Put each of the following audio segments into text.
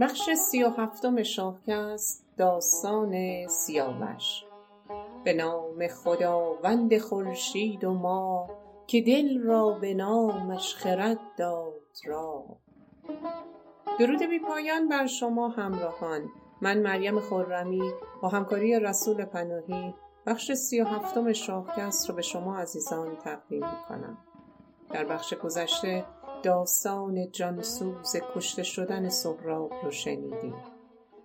بخش سی و هفتم شاهکست داستان سیاوش. به نام خداوند خورشید و ماه که دل را به نامش خرد داد راه درود بی پایان بر شما همراهان. من مریم خرمی با همکاری رسول پناهی بخش سی و هفتم شاهکست رو به شما عزیزان تقدیم می کنم. در بخش گذشته داستان جانسوز کشته شدن سهراب رو شنیدیم.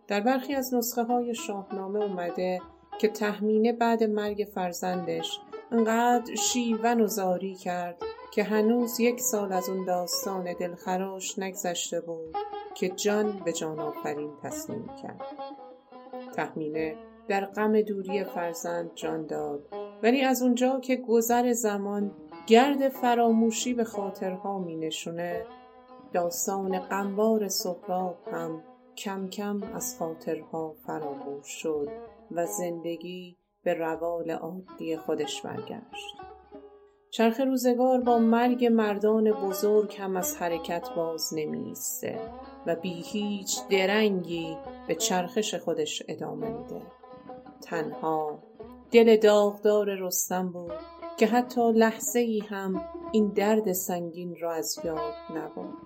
در برخی از نسخه های شاهنامه اومده که تهمینه بعد مرگ فرزندش انقدر شیون و زاری کرد که هنوز یک سال از اون داستان دلخراش نگذشته بود که جان به جان آفرین تصمیم کرد. تهمینه در غم دوری فرزند جان داد ولی از اونجا که گذر زمان گرد فراموشی به خاطرها می نشونه داستان قنبار سهراب هم کم کم از خاطرها فراموش شد و زندگی به روال عادی خودش برگشت. چرخ روزگار با مرگ مردان بزرگ هم از حرکت باز نمیسته و بی هیچ درنگی به چرخش خودش ادامه میده. تنها دل داغدار رستم بود که حتی لحظه ای هم این درد سنگین را از یاد نبود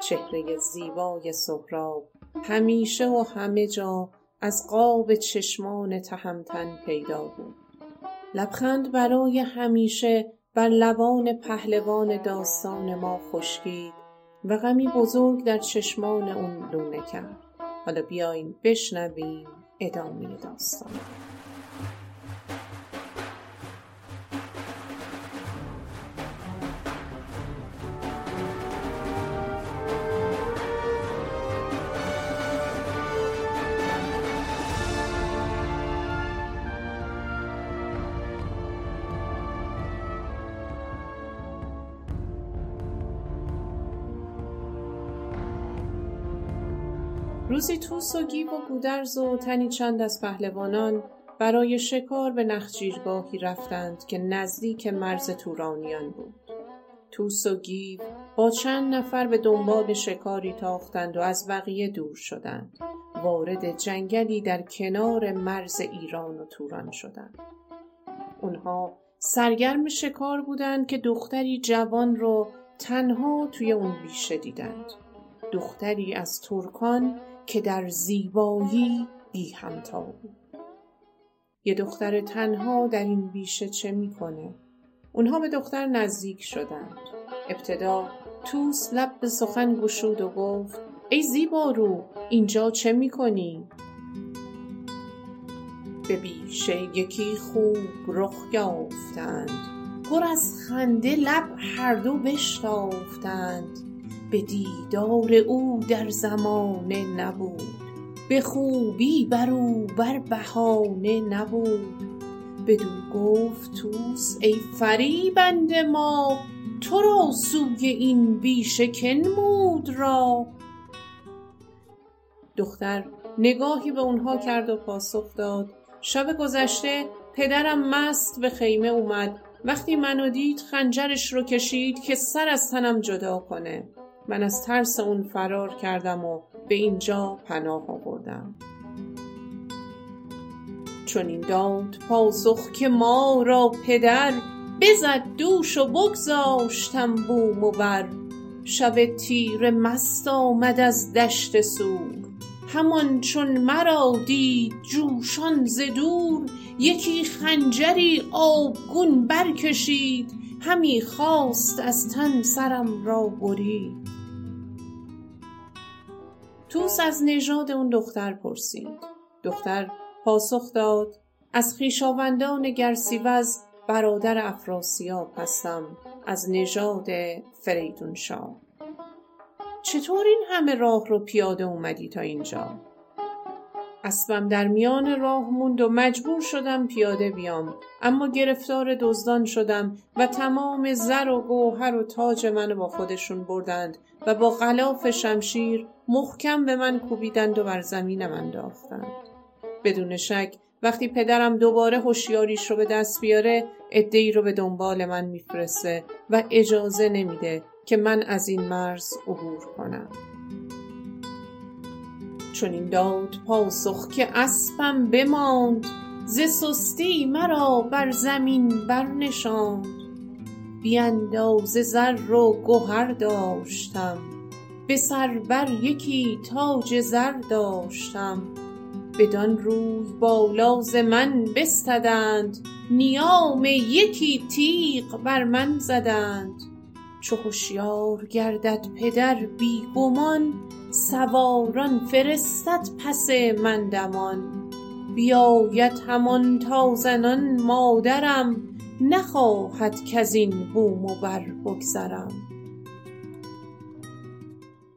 چهره زیبای سهراب همیشه و همه جا از قاب چشمان تهمتن پیدا بود. لبخند برای همیشه بر لبان پهلوان داستان ما خشکید و غمی بزرگ در چشمان اون لونه کرد. حالا بیاین بشنویم ادامه داستان. روزی توس و گیو و گودرز و تنی چند از پهلوانان برای شکار به نخجیرگاهی رفتند که نزدیک مرز تورانیان بود. توس و گیو با چند نفر به دنبال شکاری تاختند و از بقیه دور شدند. وارد جنگلی در کنار مرز ایران و توران شدند. اونها سرگرم شکار بودند که دختری جوان رو تنها توی اون بیشه دیدند. دختری از ترکان که در زیبایی بی همتا بود یه دختر تنها در این بیشه چه می‌کنه؟ اونها به دختر نزدیک شدند. ابتدا توس لب به سخن گشود و گفت ای زیبارو اینجا چه می‌کنی؟ به بیشه یکی خوب رخ یافتند. پر از خنده لب هر دو بشتافتند. به دیدار او در زمانه نبود. به خوبی بر او بر بهانه نبود. بدو گفت توس ای فریبنده ما تو را سوی این بیشه که نمود را. دختر نگاهی به اونها کرد و پاسخ داد. شب گذشته پدرم مست به خیمه اومد. وقتی منو دید خنجرش رو کشید که سر از تنم جدا کنه. من از ترس اون فرار کردم و به اینجا پناه آوردم. چون این داد پاسخ که ما را پدر بزد دوش و بگذاشتم بوم و بر. شب تیره مست آمد از دشت سور. همان چون مرا دید جوشان ز دور یکی خنجری آبگون برکشید. همی خواست از تن سرم را برید توس از نژاد اون دختر پرسید. دختر پاسخ داد از خویشاوندان گرسیوز برادر افراسیاب هستم از نژاد فریدون شاه. چطور این همه راه رو پیاده اومدی تا اینجا؟ اسبم در میان راه موند و مجبور شدم پیاده بیام. اما گرفتار دزدان شدم و تمام زر و گوهر و تاج منو با خودشون بردند و با غلاف شمشیر محکم به من کوبیدند و بر زمینم انداختند. بدون شک وقتی پدرم دوباره هوشیاریش رو به دست بیاره عدهای رو به دنبال من میفرسته و اجازه نمیده که من از این مرز عبور کنم. چنین داد پاسخ که اسپم بماند ز سستی مرا بر زمین برنشاند. بی اندازه زر و گهر داشتم به سر بر یکی تاج زر داشتم. بدان روی بالا ز من بستدند نیام یکی تیغ بر من زدند. چو هشیار گردد پدر بی گمان سواران فرستد پس من دمان. بیاید همان تا زنان مادرم نخواهد کزین بوم و بر بگذرم.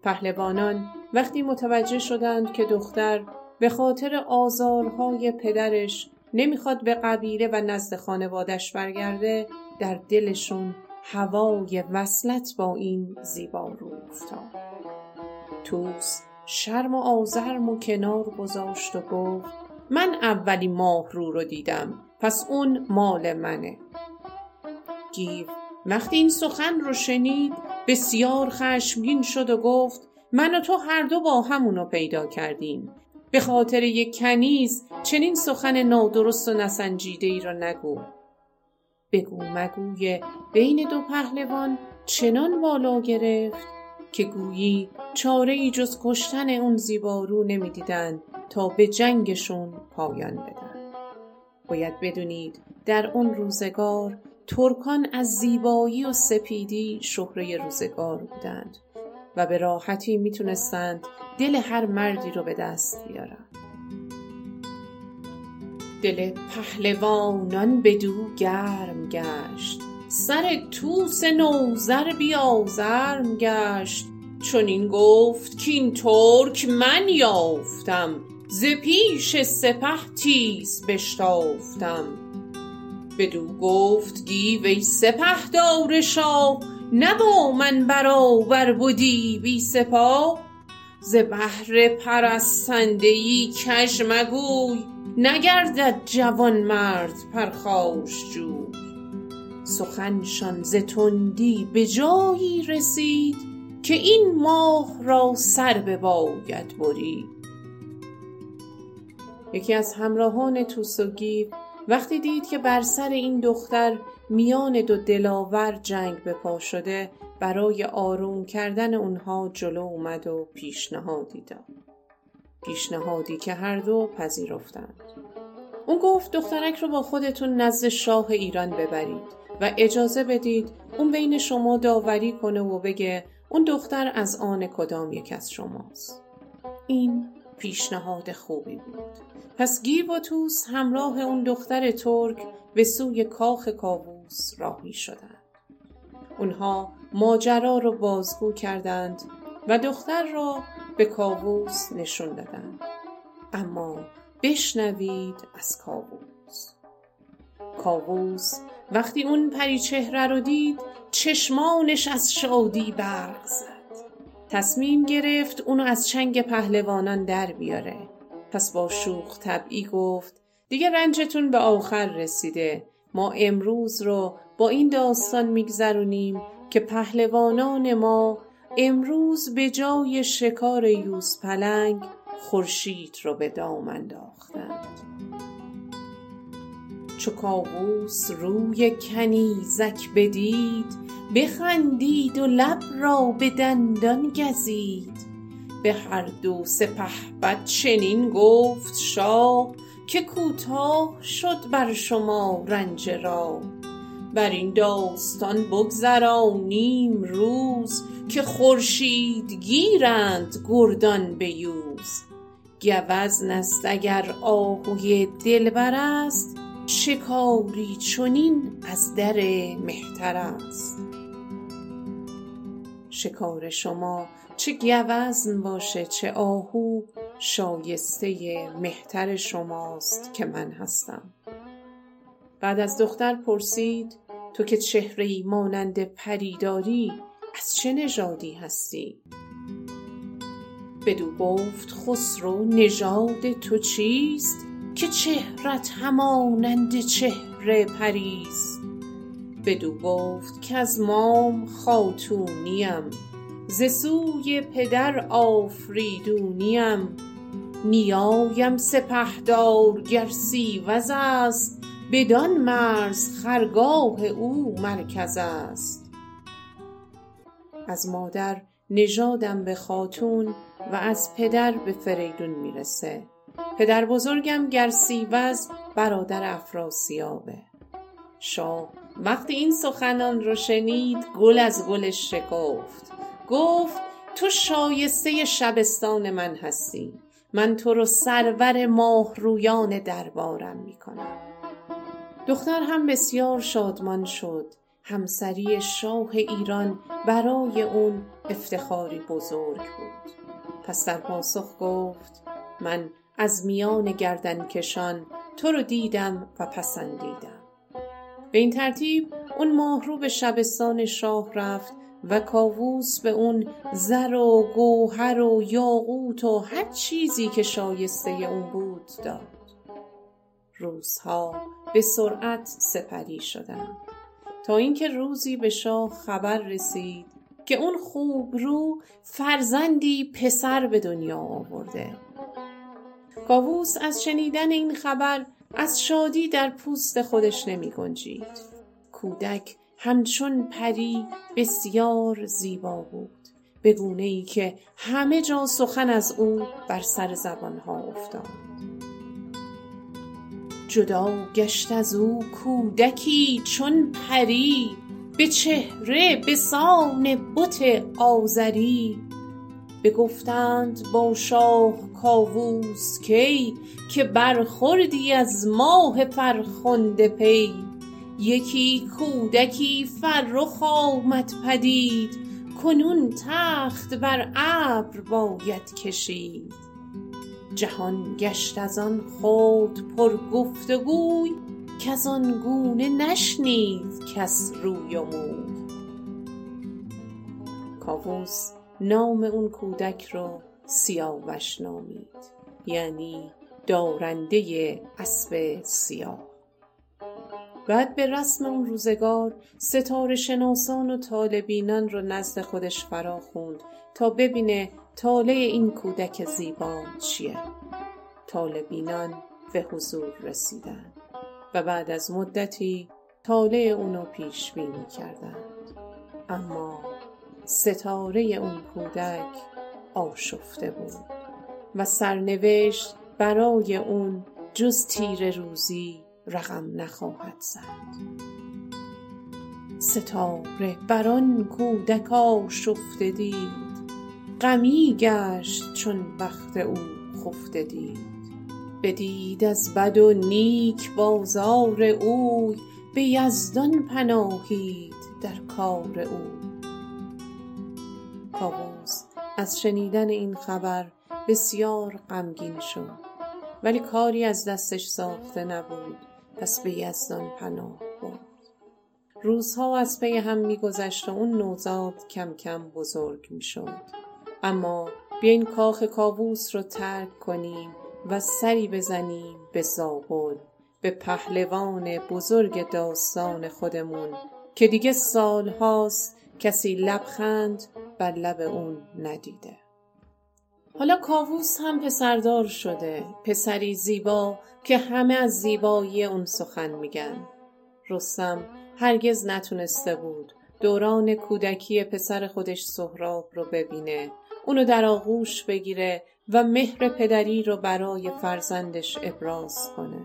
پهلوانان وقتی متوجه شدند که دختر به خاطر آزارهای پدرش نمی‌خواد به قبیله و نزد خانوادش برگرده در دلشون هوای وصلت با این زیبا رو افتاد توس شرم و آزرم و کنار گذاشت و گفت من اولی ماه رو رو دیدم پس اون مال منه. گیو وقتی این سخن رو شنید بسیار خشمگین شد و گفت من و تو هر دو با همونو پیدا کردیم. به خاطر یک کنیز چنین سخن نادرست و نسنجیده ای را نگو. بگو مگوی بین دو پهلوان چنان بالا گرفت که گویی چاره ای جز کشتن اون زیبارو نمی‌دیدند تا به جنگشون پایان بدن. باید بدونید در اون روزگار ترکان از زیبایی و سپیدی شهره روزگار بودند و به راحتی می‌تونستند دل هر مردی رو به دست بیارن دل پهلوانان بدو گرم گشت. سر توس نوذر بیازرم گشت. چنین گفت کاین ترک من یافتم. ز پیش سپه تیز بشتافتم. بدو گفت گیو ای سپهدار شاه. نه با من برابر بدی بی سپاه. ز بهر پرستنده ای کژ مگوی. نگردد جوانمرد پرخاشجوی سخنشان ز تندی به جایی رسید که این ماه را سر بباید برید. یکی از همراهان طوس و گیو وقتی دید که بر سر این دختر میان دو دلاور جنگ به پا شده برای آروم کردن اونها جلو اومد و پیشنهادی داد. پیشنهادی که هر دو پذیرفتند. اون گفت دخترک رو با خودتون نزد شاه ایران ببرید و اجازه بدید اون بین شما داوری کنه و بگه اون دختر از آن کدام یک از شماست. این پیشنهاد خوبی بود. پس گیو و توس همراه اون دختر ترک به سوی کاخ کاووس راهی شدند. اونها ماجرا رو بازگو کردند و دختر را به کاووس نشون دادند اما بشنوید از کاووس. کاووس وقتی اون پریچهره رو دید چشمانش از شادی برق زد. تصمیم گرفت اونو از چنگ پهلوانان در بیاره. پس با شوخ طبعی گفت دیگه رنجتون به آخر رسیده. ما امروز رو با این داستان میگذرونیم که پهلوانان ما امروز به جای شکار یوز پلنگ خورشید رو به دام انداختند چو کاووس روی کنیزک بدید بخندید و لب را به دندان گزید. به هر دو سپهبد چنین گفت شاه که کوتاه شد بر شما رنج راه. بر این داستان بگذرانیم روز که خورشید گیرند گردان به یوز گوزن است اگر آهوی دلبر است شکاری چنین از در مهتر است. شکار شما چه گوزن باشه چه آهو شایسته مهتر شماست که من هستم. بعد از دختر پرسید تو که چهره ای مانند پری داری از چه نژادی هستی؟ بدو گفت خسرو نژاد تو چیست؟ که چهرت همانند چهر پریست بدو گفت کز مام خاتونیم ز سوی پدر آفریدونیم. نیایم سپهدار گرسیوز است بدان مرز خرگاه او مرکز است. از مادر نژادم به خاتون و از پدر به فریدون می‌رسه. پدر بزرگم گرسیوز برادر افراسیابه. شاه وقتی این سخنان رو شنید گل از گلش شکفت. گفت تو شایسته شبستان من هستی. من تو رو سرور ماه رویان دربارم می‌کنم. دختر هم بسیار شادمان شد. همسری شاه ایران برای اون افتخاری بزرگ بود. پس در پاسخ گفت من از میان گردنکشان تو رو دیدم و پسندیدم. به این ترتیب اون ماهرو به شبستان شاه رفت و کاووس به اون زر و گوهر و یاقوت و هر چیزی که شایسته اون بود داد. روزها به سرعت سپری شدند. تا اینکه روزی به شاه خبر رسید که اون خوبرو فرزندی پسر به دنیا آورده. کاووس از شنیدن این خبر از شادی در پوست خودش نمی گنجید. کودک همچون پری بسیار زیبا بود به گونه ای که همه جا سخن از او بر سر زبانها افتاد. جدا گشت از او کودکی چون پری به چهره به سان بت آزری بگفتند با شاه کاووس کی که برخوردی از ماه فرخنده پی؟ یکی کودکی فرخ آمد پدید کنون تخت بر ابر باید کشید. جهان گشت از آن خود پر گفت و گوی کز آن گونه نشنید کس روی و موی. کاووس نام اون کودک رو سیاوش نامید یعنی دارنده اسب سیاه. بعد به رسم اون روزگار ستاره شناسان و طالبینان رو نزد خودش فرا خوند تا ببینه طالع این کودک زیبا چیه؟ طالبینان به حضور رسیدند و بعد از مدتی طالع اونو پیش بینی کردند. اما ستاره اون کودک آشفته بود و سرنوشت برای اون جز تیر روزی رقم نخواهد زد. ستاره بر آن کودک آشفته دید غمی گشت چون بخت او خفته دید. بدید از بد و نیک بازار اوی به یزدان پناهید در کار او. کاووس از شنیدن این خبر بسیار غمگین شد ولی کاری از دستش ساخته نبود پس به یزدان پناه برد. روزها از پی هم میگذشت و اون نوزاد کم کم بزرگ می‌شد. اما بیاین کاخ کاووس رو ترک کنیم و سری بزنیم به زابل به پهلوان بزرگ داستان خودمون که دیگه سالهاست کسی لبخند بر لب اون ندیده. حالا کاووس هم پسردار شده پسری زیبا که همه از زیبایی اون سخن میگن. رستم هرگز نتونسته بود دوران کودکی پسر خودش سهراب رو ببینه اونو در آغوش بگیره و مهر پدری رو برای فرزندش ابراز کنه.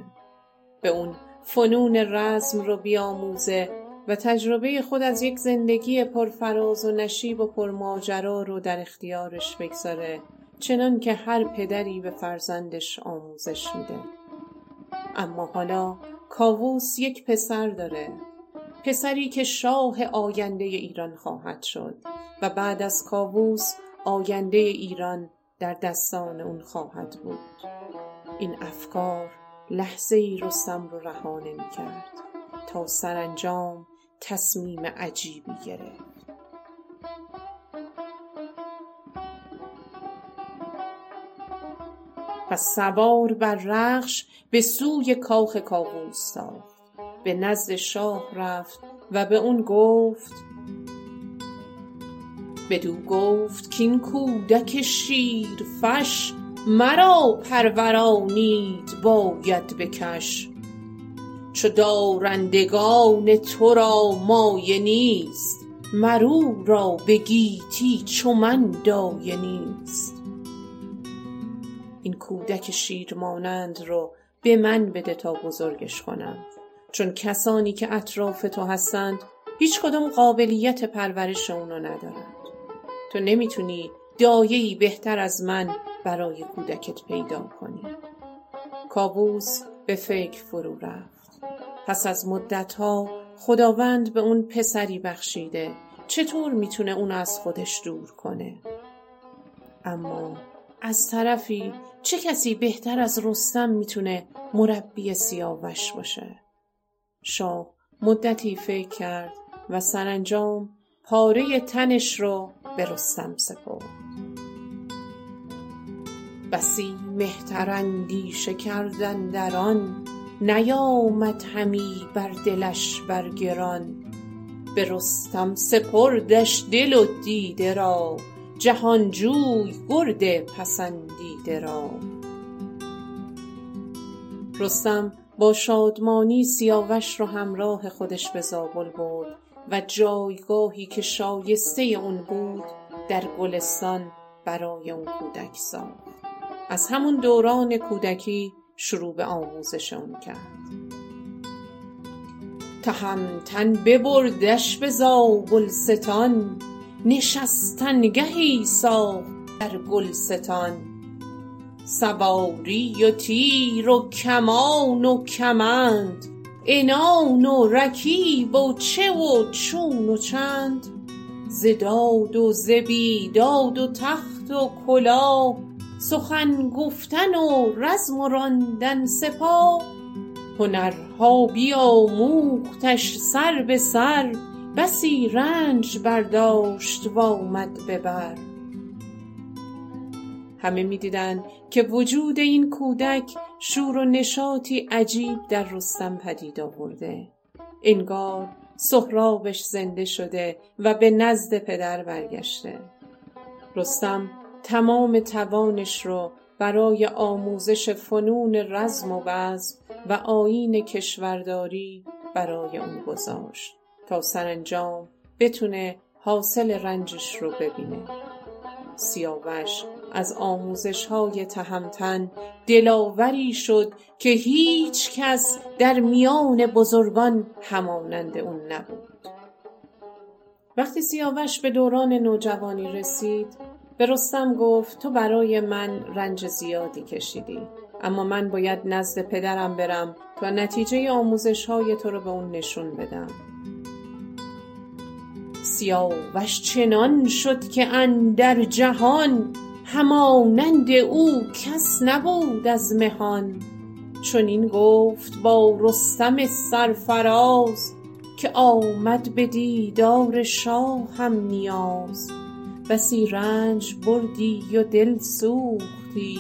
به اون فنون رزم رو بیاموزه و تجربه خود از یک زندگی پرفراز و نشیب و پرماجرا رو در اختیارش بگذاره چنان که هر پدری به فرزندش آموزش میده. اما حالا کاووس یک پسر داره پسری که شاه آینده ایران خواهد شد و بعد از کاووس آینده ایران در دستان اون خواهد بود. این افکار لحظه ای رستم رو رها نمی کرد تا سرانجام تصمیم عجیبی گرفت. پس سوار بر رخش به سوی کاخ کاووس به نزد شاه رفت و به اون گفت بدو گفت کاین کودک شیرفش مرا پرورانید باید به کش چو دارندگان تو را مایه نیست مر را به گیتی چو من دایه نیست. این کودک شیر مانند رو به من بده تا بزرگش کنم. چون کسانی که اطراف تو هستند هیچ کدوم قابلیت پرورش اونو ندارند تو نمی‌تونی دایه‌ای بهتر از من برای کودکت پیدا کنی. کاووس به فکر فرو رفت. پس از مدتها خداوند به اون پسری بخشیده. چطور می‌تونه اون از خودش دور کنه؟ اما از طرفی چه کسی بهتر از رستم می‌تونه مربی سیاوش باشه؟ شاه مدتی فکر کرد و سرانجام پاره تنش رو به رستم سپرد. بسی مهتر اندیشه کرد اندران نیامد همی بر دلش بر گران. به رستم سپردش دل و دیده را جهانجوی گرد پسندیده را. رستم با شادمانی سیاوش را همراه خودش به زابل برد. و جایگاهی که شایسته اون بود در گلستان برای اون کودک ساخت. از همون دوران کودکی شروع به آموزش اون کرد. تهمتن ببردش به زابلستان نشستنگهی ساخت در گلستان. سواری و تیر و کمان و کمند عنان و رکیب و چه و چون و چند ز داد و ز بیداد و تخت و کلاه سخن گفتن و رزم و راندن سپاه هنرها بیاموختش سر به سر بسی رنج برداشت و آمد به بر. همه می دیدند که وجود این کودک شور و نشاطی عجیب در رستم پدید آورده. انگار سهرابش زنده شده و به نزد پدر برگشته. رستم تمام توانش رو برای آموزش فنون رزم و وزم و آیین کشورداری برای اون گذاشت تا سرانجام بتونه حاصل رنجش رو ببینه. سیاوش. از آموزش های تهمتن دلاوری شد که هیچ کس در میان بزرگان همانند اون نبود. وقتی سیاوش به دوران نوجوانی رسید به رستم گفت تو برای من رنج زیادی کشیدی اما من باید نزد پدرم برم تا نتیجه آموزش های تو رو به اون نشون بدم. سیاوش چنان شد که اندر جهان همانند او کس نبود از مهان. چنین گفت با رستم سرفراز که آمد به دیدار شاهم نیاز. بسی رنج بردی و دل سوختی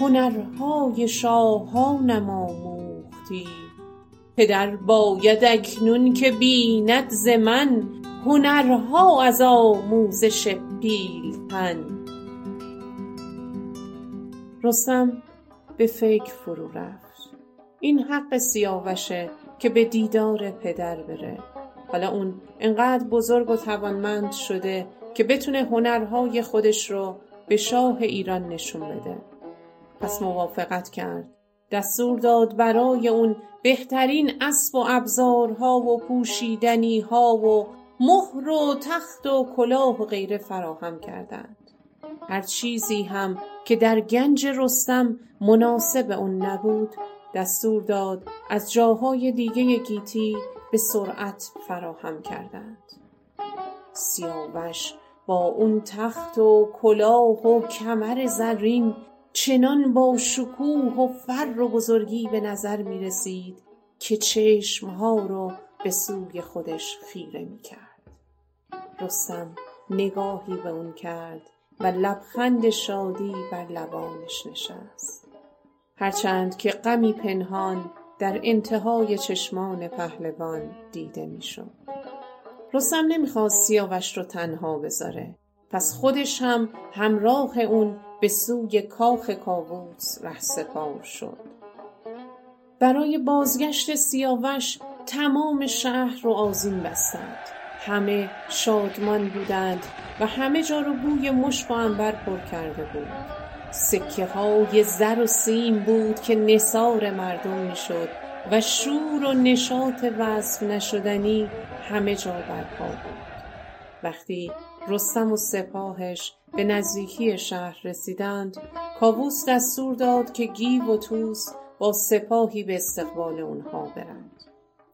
هنرهای شاهانم آموختی. پدر باید اکنون که بیند ز من هنرها از آموزش پیلتن رستم به فکر فرو رفت. این حق سیاوشه که به دیدار پدر بره. حالا اون انقدر بزرگ و توانمند شده که بتونه هنرهای خودش رو به شاه ایران نشون بده. پس موافقت کرد. دستور داد برای اون بهترین اسب و ابزارها و پوشیدنی ها و مهر و تخت و کلاه و غیره فراهم کردند. هر چیزی هم که در گنج رستم مناسب اون نبود دستور داد از جاهای دیگه گیتی به سرعت فراهم کردند. سیاوش با اون تخت و کلاه و کمر زرین چنان با شکوه و فر و بزرگی به نظر می رسید که چشمها رو به سوی خودش خیره می کرد رستم نگاهی به اون کرد و لبخند شادی بر لبانش نشست. هرچند که غمی پنهان در انتهای چشمان پهلوان دیده می‌شد. رستم نمی‌خواست سیاوش رو تنها بذاره. پس خودش هم همراه اون به سوی کاخ کاووس رهسپار شد. برای بازگشت سیاوش تمام شهر رو آذین بستند. همه شادمان بودند و همه جا رو بوی مشک و عنبر پر کرده بود. سکه های زر و سیم بود که نثار مردم می‌شد و شور و نشاط وصف نشدنی همه جا برپا بود. وقتی رستم و سپاهش به نزدیکی شهر رسیدند کاووس دستور داد که گیو و طوس با سپاهی به استقبال اونها برند.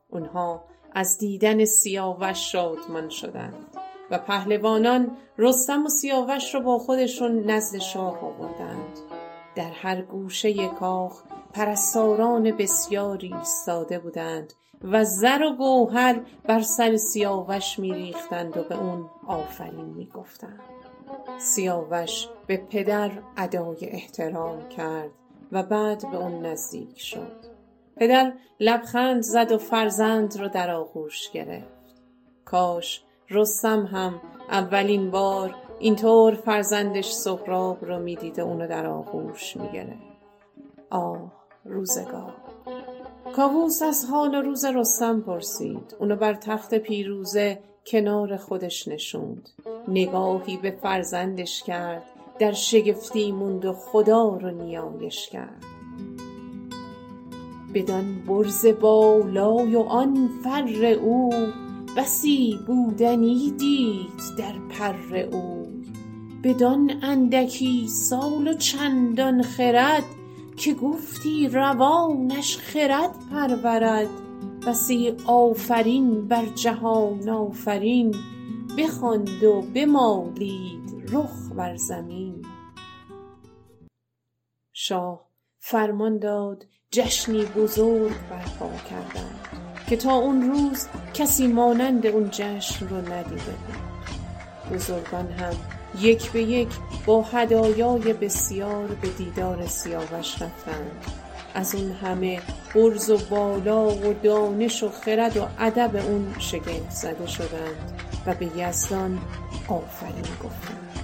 اونها از دیدن سیاوش شادمان شدند و پهلوانان رستم و سیاوش را با خودشون نزد شاه آوردند. در هر گوشه کاخ پرستاران بسیاری ایستاده بودند و زر و گوهر بر سر سیاوش میریختند و به اون آفرین می‌گفتند. سیاوش به پدر ادای احترام کرد و بعد به اون نزدیک شد. پدر لبخند زد و فرزند رو در آغوش گرفت. کاش رستم هم اولین بار اینطور فرزندش سهراب رو می‌دید و اونو در آغوش می‌گرفت. آه روزگار. کاووس از حال روز رستم پرسید. اونو بر تخت پیروزه کنار خودش نشوند. نگاهی به فرزندش کرد در شگفتی موند و خدا رو نیایش کرد. بدان برز بالای و آن فر او بسی بودنی دید در پر اوی بدان اندکی سال و چندان خرد که گفتی روانش خرد پرورد. بسی آفرین بر جهان آفرین بخواند و بمالید رخ بر زمین. شاه فرمان داد جشنی بزرگ برپا کردند که تا اون روز کسی مانند اون جشن رو ندیده بود. بزرگان هم یک به یک با هدایای بسیار به دیدار سیاوش رفتند. از اون همه برز و بالا و دانش و خرد و ادب اون شگفت زده شدند و به یزدان آفرین گفتند.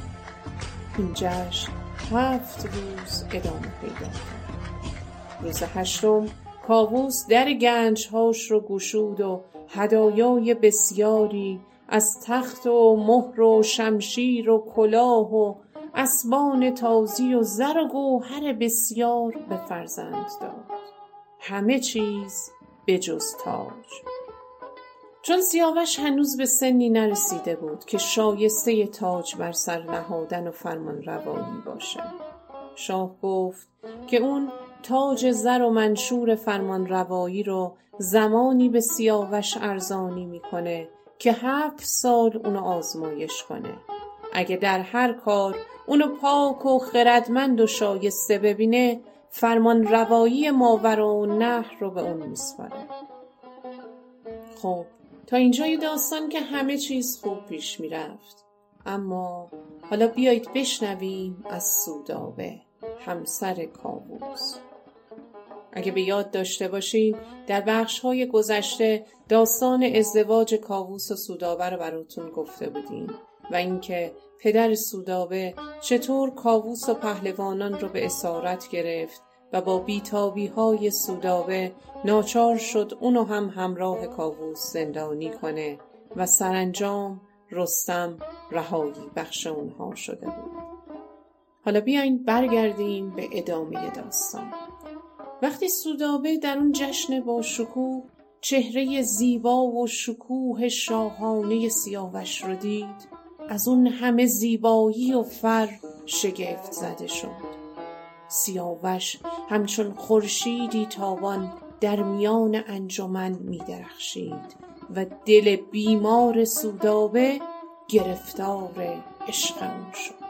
این جشن هفت روز ادامه پیدا کرد. روز هشتم کاووس در گنجهاش رو گشود و هدایای بسیاری از تخت و مهر و شمشیر و کلاه و اسبان تازی و زر و گوهر بسیار به فرزند داد. همه چیز به جز تاج. چون سیاوش هنوز به سنی نرسیده بود که شایسته تاج بر سر نهادن و فرمانروایی باشه شاه گفت که اون تاج زر و منشور فرمانروایی رو زمانی به سیاوش ارزانی می‌کنه که هفت سال اونو آزمایش کنه. اگه در هر کار اونو پاک و خردمند و شایسته ببینه فرمانروایی ماور و نهر رو به اون میسپاره. خب تا اینجای داستان که همه چیز خوب پیش می‌رفت. اما حالا بیایید بشنویم از سودابه همسر کاووس. اگه به یاد داشته باشین در بخش های گذشته داستان ازدواج کاووس و سودابه رو براتون گفته بودیم و اینکه پدر سودابه چطور کاووس و پهلوانان رو به اسارت گرفت و با بیتابی های سودابه ناچار شد اونو هم همراه کاووس زندانی کنه و سرانجام رستم رهایی بخش اونها شده بود. حالا بیاین برگردیم به ادامه داستان. وقتی سودابه در اون جشن با شکوه چهره زیبا و شکوه شاهانه سیاوش رو دید از اون همه زیبایی و فر شگفت زده شد. سیاوش همچون خورشیدی تابان در میان انجمن می درخشید و دل بیمار سودابه گرفتار عشق اون شد.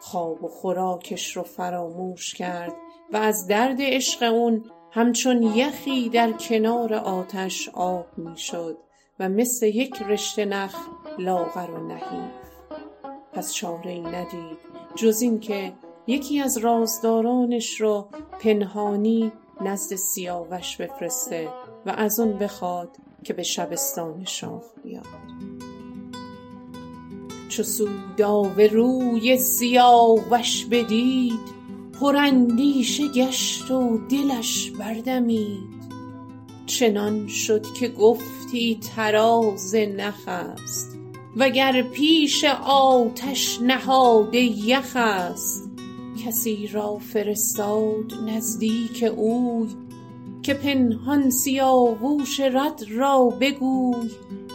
خواب و خوراکش رو فراموش کرد و از درد عشق اون همچون یخی در کنار آتش آب می‌شد و مثل یک رشته نخ لاغر و نحیف. پس چاره ای ندید جز این که یکی از رازدارانش را پنهانی نزد سیاوش بفرسته و از اون بخواد که به شبستان شاه بیاد. چو سودابه روی سیاوش بدید پراندیشه گشت و دلش بردمید چنان شد که گفتی طراز نخ است وگر پیش آتش نهاده یخ است. کسی را فرستاد نزدیک اوی که پنهان سیاووش رد را بگوی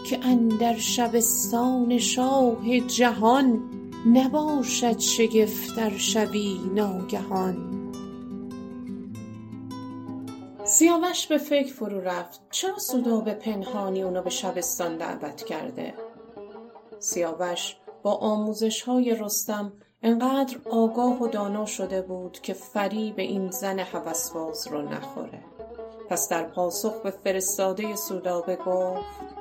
که اندر شبستان شاه جهان نباشد شگفت ار شوی ناگهان. سیاوش به فکر فرو رفت. چرا سودابه پنهانی اونو به شبستان دعوت کرده؟ سیاوش با آموزش های رستم انقدر آگاه و دانا شده بود که فریب این زن هوسباز رو نخوره. پس در پاسخ به فرستاده سودابه گفت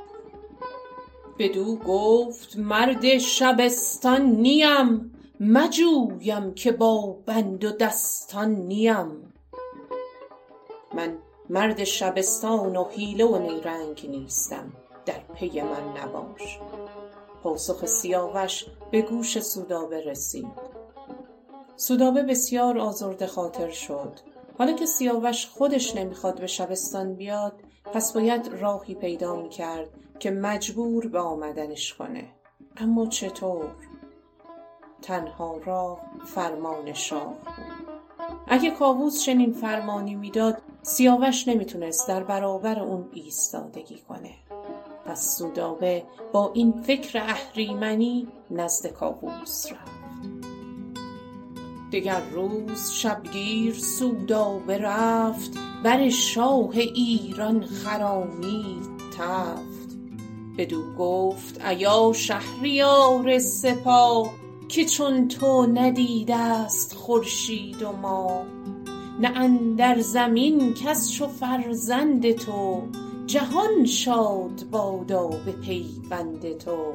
بدو گفت مرد شبستان نیم مجویم که با بند و دستان نیم. من مرد شبستان و حیله و نیرنگ نیستم در پی من نباش. پاسخ سیاوش به گوش سودابه رسید. سودابه بسیار آزرده خاطر شد. حالا که سیاوش خودش نمی‌خواد به شبستان بیاد پس باید راهی پیدا می‌کرد که مجبور به آمدنش کنه. اما چطور؟ تنها راه فرمان شاه بود. اگه کاووس چنین فرمانی می‌داد سیاوش نمی‌تونست در برابر اون ایستادگی کنه. پس سودابه با این فکر اهریمنی نزد کاووس رفت. دگر روز شبگیر سودابه رفت بر شاه ایران خرامید تفت. بدو گفت ایا شهریار سپاه که چون تو ندیده ست خورشید و ماه نه اندر زمین کس چو فرزند تو جهان شاد بادا به پیوند تو.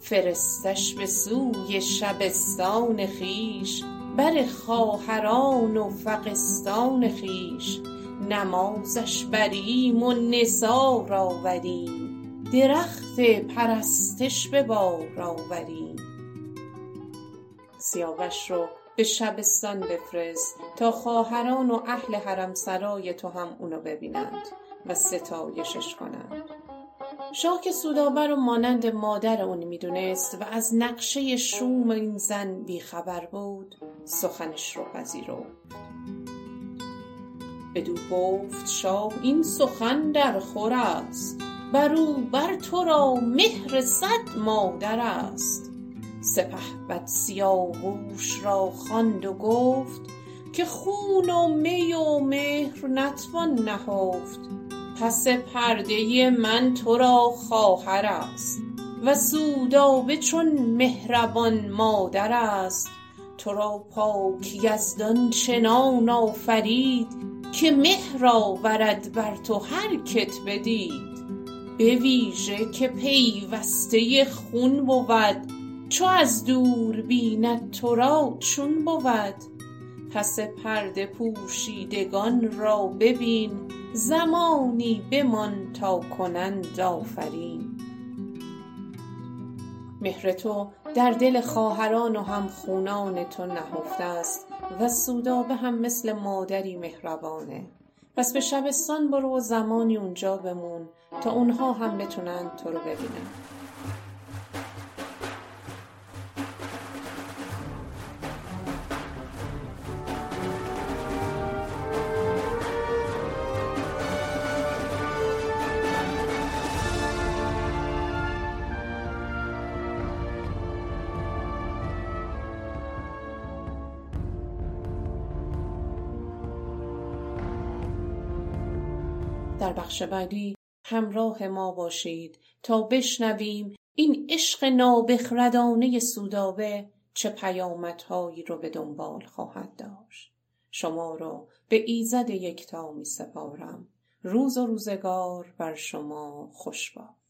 فرستش به سوی شبستان خویش بر خواهران و فغستان خویش. نمازش بریم و نثار آوریم درخت پرستش به بار آوریم. سیاوش رو به شبستان بفرست تا خواهران و اهل حرم سرای تو هم اونو ببینند و ستایشش کنند. شاه که سودابه رو مانند مادر اون می‌دونست و از نقشه شوم این زن بیخبر بود سخنش رو پذیرفت. بدو گفت شاه این سخن در خور است. بر او بر تو را مهر صد مادر است. سپهبد سیاووش را خواند و گفت که خون و می و مهر نتوان نهفت. پس پرده من تو را خواهر است و سودابه چون مهربان مادر است. تو را پاک یزدان چنان آفرید که مهر آورد بر تو هر کت بدید. به ویژه که پیوسته خون بود چو از دور بیند تو را چون بود. پس پرده پوشیدگان را ببین زمانی بمان تا کنند آفرین. مهر تو در دل خواهران و همخونان تو نهفته است و سودابه هم مثل مادری مهربانه. پس به شبستان برو و زمانی اونجا بمون تا اونها هم بتونند تو رو ببینن. بعدی همراه ما باشید تا بشنویم این عشق نابخردانه سودابه چه پیامدهایی رو به دنبال خواهد داشت. شما را به ایزد یکتا می سپارم روز و روزگار بر شما خوش باد.